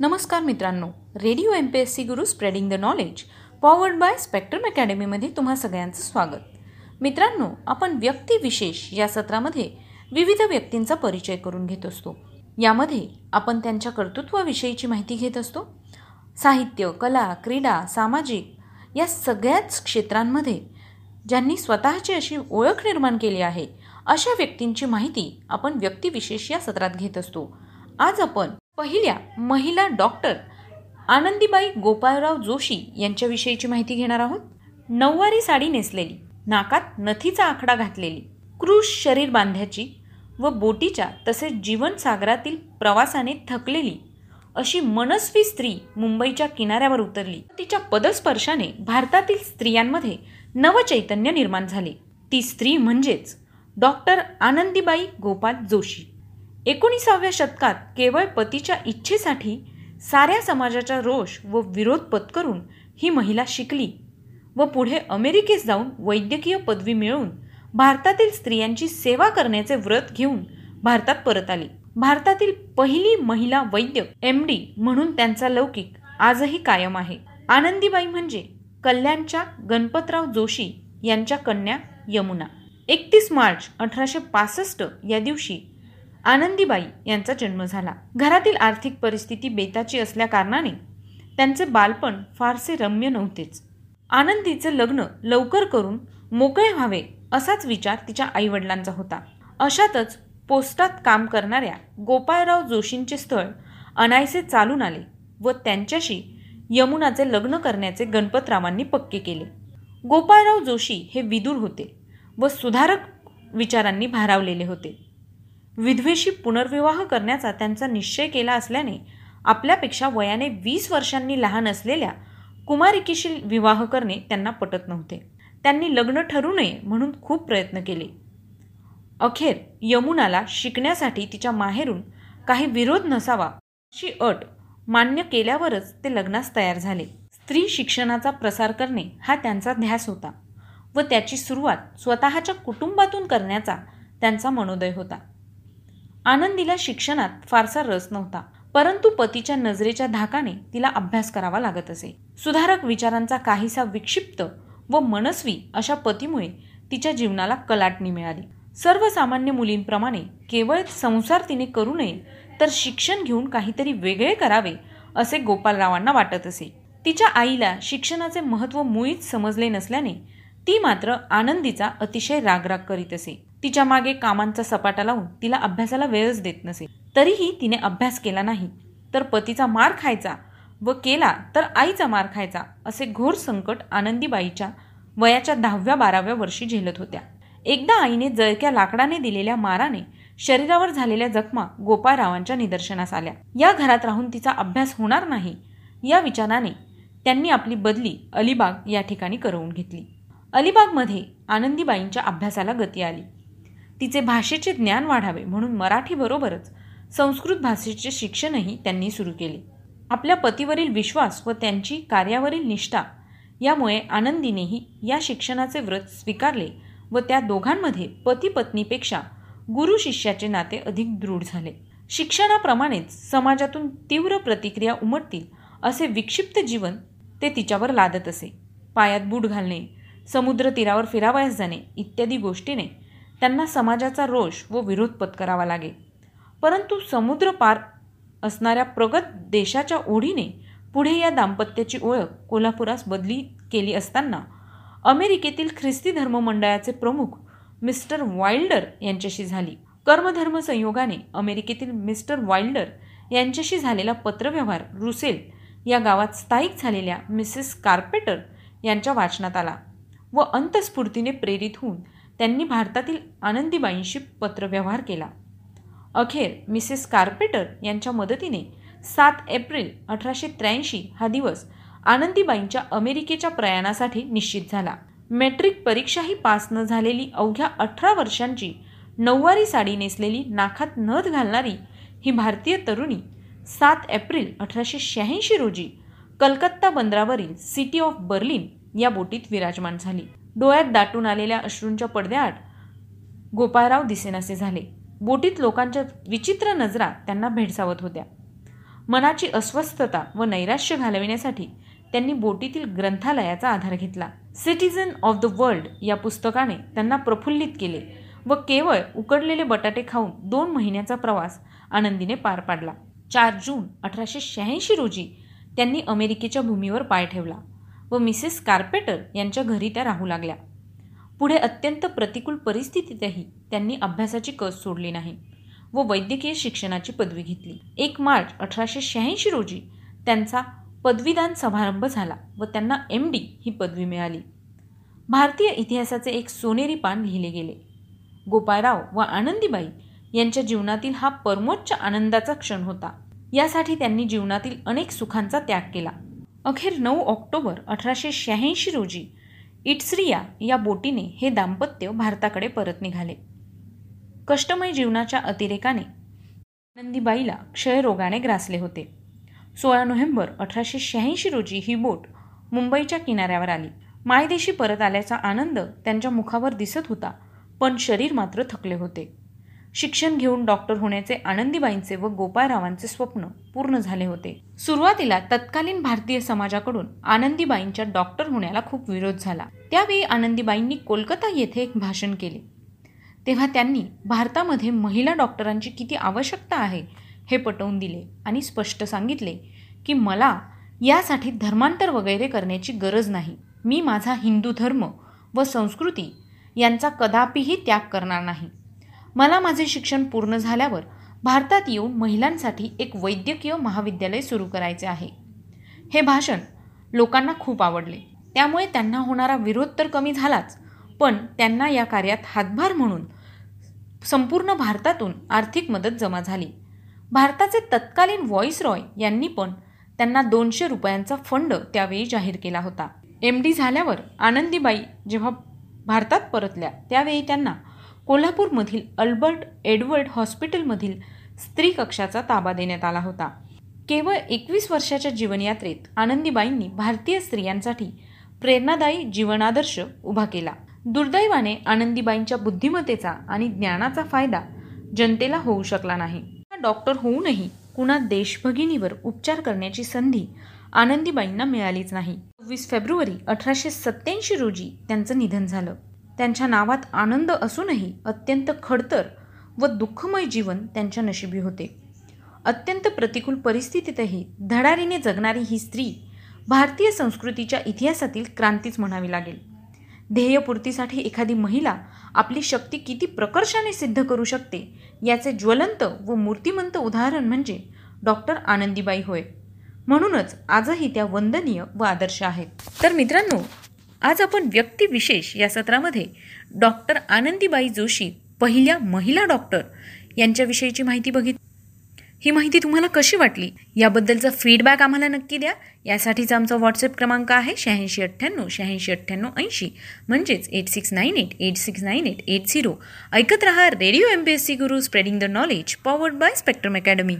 नमस्कार मित्रांनो radio M P S C Guru spreading the knowledge powered by Spectrum अकॅडमीमध्ये तुम्हा सगळ्यांचं स्वागत. मित्रांनो आपण व्यक्तिविशेष या सत्रामध्ये विविध व्यक्तींचा परिचय करून घेत असतो. यामध्ये आपण त्यांच्या कर्तृत्वाविषयीची माहिती घेत असतो. साहित्य कला क्रीडा सामाजिक या सगळ्याच क्षेत्रांमध्ये ज्यांनी स्वतःची अशी ओळख निर्माण केली आहे अशा व्यक्तींची माहिती आपण व्यक्तिविशेष या सत्रात घेत असतो. आज आपण पहिल्या महिला डॉक्टर आनंदीबाई गोपाळराव जोशी यांच्याविषयीची माहिती घेणार आहोत. नऊवारी साडी नेसलेली नाकात नथीचा आखडा घातलेली क्रूश शरीर बांध्याची व बोटीच्या तसेच जीवनसागरातील प्रवासाने थकलेली अशी मनस्वी स्त्री मुंबईच्या किनाऱ्यावर उतरली. तिच्या पदस्पर्शाने भारतातील स्त्रियांमध्ये नवचैतन्य निर्माण झाले. ती स्त्री म्हणजेच डॉक्टर आनंदीबाई गोपाल जोशी. एकोणीसाव्या शतकात केवळ पतीच्या इच्छेसाठी साऱ्या समाजाचा रोष व विरोध पत्करून ही महिला शिकली व पुढे अमेरिकेत जाऊन वैद्यकीय पदवी मिळवून भारतातील स्त्रियांची सेवा करण्याचे व्रत घेऊन भारतात परत आली. भारतातील पहिली महिला वैद्य एम डी म्हणून त्यांचा लौकिक आजही कायम आहे. आनंदीबाई म्हणजे कल्याणच्या गणपतराव जोशी यांच्या कन्या यमुना. एकतीस मार्च अठराशे पासष्ट या दिवशी आनंदीबाई यांचा जन्म झाला. घरातील आर्थिक परिस्थिती बेताची असल्याकारणाने त्यांचे बालपण फारसे रम्य नव्हतेच. आनंदीचे लग्न लवकर करून मोकळे व्हावे असाच विचार तिच्या आईवडिलांचा होता. अशातच पोस्टात काम करणाऱ्या गोपाळराव जोशींचे स्थळ अनायसे चालून आले व त्यांच्याशी यमुनाचे लग्न करण्याचे गणपतरावांनी पक्के केले. गोपाळराव जोशी हे विदूर होते व सुधारक विचारांनी भारावलेले होते. विधवेशी पुनर्विवाह करण्याचा त्यांचा निश्चय केला असल्याने आपल्यापेक्षा वयाने वीस वर्षांनी लहान असलेल्या कुमारिकेशी विवाह करणे त्यांना पटत नव्हते. त्यांनी लग्न ठरू नये म्हणून खूप प्रयत्न केले. अखेर यमुनाला शिकण्यासाठी तिच्या माहेरून काही विरोध नसावा अशी अट मान्य केल्यावरच ते लग्नास तयार झाले. स्त्री शिक्षणाचा प्रसार करणे हा त्यांचा ध्यास होता व त्याची सुरुवात स्वतःच्या कुटुंबातून करण्याचा त्यांचा मनोदय होता. आनंदीला शिक्षणात फारसा रस नव्हता परंतु पतीच्या नजरेच्या धाकाने तिला अभ्यास करावा लागत असे. सुधारक विचारांचा काहीसा विक्षिप्त व मनस्वी अशा पतीमुळे तिच्या जीवनाला कलाटणी मिळाली. सर्वसामान्य मुलींप्रमाणे केवळ संसार तिने करू नये तर शिक्षण घेऊन काहीतरी वेगळे करावे असे गोपालरावांना वाटत असे. तिच्या आईला शिक्षणाचे महत्त्व मुळीच समजले नसल्याने ती मात्र आनंदीचा अतिशय रागराग करीत असे. तिच्यामागे कामांचा सपाटा लावून तिला अभ्यासाला वेळच देत नसे. तरीही तिने अभ्यास केला नाही. तर पतीचा मार खायचा व केला तर आईचा मार खायचा असे घोर संकट आनंदीबाईच्या वयाच्या दहाव्या बाराव्या वर्षी झेलत होत्या. एकदा आईने जळक्या लाकडाने दिलेल्या माराने शरीरावर झालेल्या जखमा गोपाळरावांच्या निदर्शनास आल्या. या घरात राहून तिचा अभ्यास होणार नाही या विचाराने त्यांनी आपली बदली अलिबाग या ठिकाणी करवून घेतली. अलिबागमध्ये आनंदीबाईंच्या अभ्यासाला गती आली. तिचे भाषेचे ज्ञान वाढावे म्हणून मराठीबरोबरच संस्कृत भाषेचे शिक्षणही त्यांनी सुरू केले. आपल्या पतीवरील विश्वास व त्यांची कार्यावरील निष्ठा यामुळे आनंदीनेही या शिक्षणाचे व्रत स्वीकारले व त्या दोघांमध्ये पती पत्नीपेक्षा गुरु शिष्याचे नाते अधिक दृढ झाले. शिक्षणाप्रमाणेच समाजातून तीव्र प्रतिक्रिया उमटतील असे विक्षिप्त जीवन ते तिच्यावर लादत असे. पायात बूट घालणे समुद्र तीरावर फिरावयास जाणे इत्यादी गोष्टीने त्यांना समाजाचा रोष व विरोध पत्करावा लागे. परंतु समुद्र पार असणाऱ्या प्रगत देशाच्या ओढीने पुढे या दाम्पत्याची ओळख कोल्हापुरास बदली केली असताना अमेरिकेतील ख्रिस्ती धर्म मंडळाचे प्रमुख मिस्टर वाइल्डर यांच्याशी झाली. कर्मधर्म संयोगाने अमेरिकेतील मिस्टर वाइल्डर यांच्याशी झालेला पत्रव्यवहार रुसेल या गावात स्थायिक झालेल्या मिसेस कार्पेटर यांच्या वाचनात आला व अंतस्फूर्तीने प्रेरित होऊन त्यांनी भारतातील आनंदीबाईंशी पत्रव्यवहार केला. अखेर मिसेस कार्पेटर यांच्या मदतीने सात एप्रिल अठराशे त्र्याऐंशी हा दिवस आनंदीबाईंच्या अमेरिकेच्या प्रयाणासाठी निश्चित झाला. मेट्रिक परीक्षाही पास न झालेली अवघ्या अठरा वर्षांची नऊवारी साडी नेसलेली नाखात नथ घालणारी ही भारतीय तरुणी सात एप्रिल अठराशे शहाऐंशी रोजी कलकत्ता बंदरावरील सिटी ऑफ बर्लिन या बोटीत विराजमान झाली. डोळ्यात दाटून आलेल्या अश्रूंच्या पडद्याआड गोपाळराव दिसेनासे झाले. बोटीत लोकांच्या विचित्र नजरा त्यांना भेडसावत होत्या. मनाची अस्वस्थता व नैराश्य घालविण्यासाठी त्यांनी बोटीतील ग्रंथालयाचा आधार घेतला. सिटीजन ऑफ द वर्ल्ड या पुस्तकाने त्यांना प्रफुल्लित केले व केवळ उकडलेले बटाटे खाऊन दोन महिन्याचा प्रवास आनंदीने पार पाडला. चार जून अठराशे शहाऐंशी रोजी त्यांनी अमेरिकेच्या भूमीवर पाय ठेवला. व मिसेस कार्पेटर यांच्या घरी त्या राहू लागल्या. पुढे अत्यंत प्रतिकूल परिस्थितीतही त्यांनी अभ्यासाची कस सोडली नाही व वैद्यकीय शिक्षणाची पदवी घेतली. एक मार्च अठराशे शहाऐंशी रोजी त्यांचा पदवीदान समारंभ झाला व त्यांना एम डी ही पदवी मिळाली. भारतीय इतिहासाचे एक सोनेरी पान लिहिले गेले. गोपाळराव व आनंदीबाई यांच्या जीवनातील हा परमोच्च आनंदाचा क्षण होता. यासाठी त्यांनी जीवनातील अनेक सुखांचा त्याग केला. अखेर नऊ ऑक्टोबर अठराशे शहाऐंशी रोजी इट्सरिया या बोटीने हे दाम्पत्य भारताकडे परत निघाले. कष्टमय जीवनाच्या अतिरेकाने आनंदीबाईला क्षयरोगाने ग्रासले होते. सोळा नोव्हेंबर अठराशे शहाऐंशी रोजी ही बोट मुंबईच्या किनाऱ्यावर आली. मायदेशी परत आल्याचा आनंद त्यांच्या मुखावर दिसत होता पण शरीर मात्र थकले होते. शिक्षण घेऊन डॉक्टर होण्याचे आनंदीबाईंचे व गोपाळरावांचे स्वप्न पूर्ण झाले होते. सुरुवातीला तत्कालीन भारतीय समाजाकडून आनंदीबाईंच्या डॉक्टर होण्याला खूप विरोध झाला. त्यावेळी आनंदीबाईंनी कोलकाता येथे एक भाषण केले. तेव्हा त्यांनी भारतामध्ये महिला डॉक्टरांची किती आवश्यकता आहे हे पटवून दिले आणि स्पष्ट सांगितले की मला यासाठी धर्मांतर वगैरे करण्याची गरज नाही. मी माझा हिंदू धर्म व संस्कृती यांचा कदापिही त्याग करणार नाही. मला माझे शिक्षण पूर्ण झाल्यावर भारतात येऊन महिलांसाठी एक वैद्यकीय महाविद्यालय सुरू करायचे आहे. हे भाषण लोकांना खूप आवडले. त्यामुळे त्यांना होणारा विरोध तर कमी झालाच पण त्यांना या कार्यात हातभार म्हणून संपूर्ण भारतातून आर्थिक मदत जमा झाली. भारताचे तत्कालीन रॉय यांनी पण त्यांना दोनशे रुपयांचा फंड त्यावेळी जाहीर केला होता. एम डी झाल्यावर आनंदीबाई जेव्हा भारतात परतल्या त्यावेळी त्यांना कोल्हापूरमधील अल्बर्ट एडवर्ड हॉस्पिटलमधील स्त्री कक्षाचा ताबा देण्यात आला होता. केवळ एकवीस वर्षाच्या जीवनयात्रेत आनंदीबाईंनी भारतीय स्त्रियांसाठी प्रेरणादायी जीवनादर्श उभा केला. दुर्दैवाने आनंदीबाईंच्या बुद्धिमत्तेचा आणि ज्ञानाचा फायदा जनतेला होऊ शकला नाही. डॉक्टर होऊनही कुणा देशभगिनीवर उपचार करण्याची संधी आनंदीबाईंना मिळालीच नाही. सव्वीस फेब्रुवारी अठराशे सत्याऐंशी रोजी त्यांचं निधन झालं. त्यांच्या नावात आनंद असूनही अत्यंत खडतर व दुःखमय जीवन त्यांच्या नशिबी होते. अत्यंत प्रतिकूल परिस्थितीतही धडारीने जगणारी ही स्त्री भारतीय संस्कृतीच्या इतिहासातील क्रांतीच म्हणावी लागेल. ध्येयपूर्तीसाठी एखादी महिला आपली शक्ती किती प्रकर्षाने सिद्ध करू शकते याचे ज्वलंत व मूर्तिमंत उदाहरण म्हणजे डॉक्टर आनंदीबाई होय. म्हणूनच आजही त्या वंदनीय व आदर्श आहेत. तर मित्रांनो आज आपण व्यक्तिविशेष या सत्रामध्ये डॉक्टर आनंदीबाई जोशी पहिल्या महिला डॉक्टर यांच्याविषयीची माहिती बघित ही माहिती तुम्हाला कशी वाटली? याबद्दलचा फीडबॅक आम्हाला नक्की द्या. यासाठीचा आमचा व्हॉट्सअप क्रमांक आहे शहाऐंशी अठ्ठ्याण्णव शहाऐंशी अठ्ठ्याण्णव ऐंशी. म्हणजेच eight six nine eight eight six nine eight eight zero ऐकत रहा radio M P S C Guru spreading the knowledge powered by Spectrum academy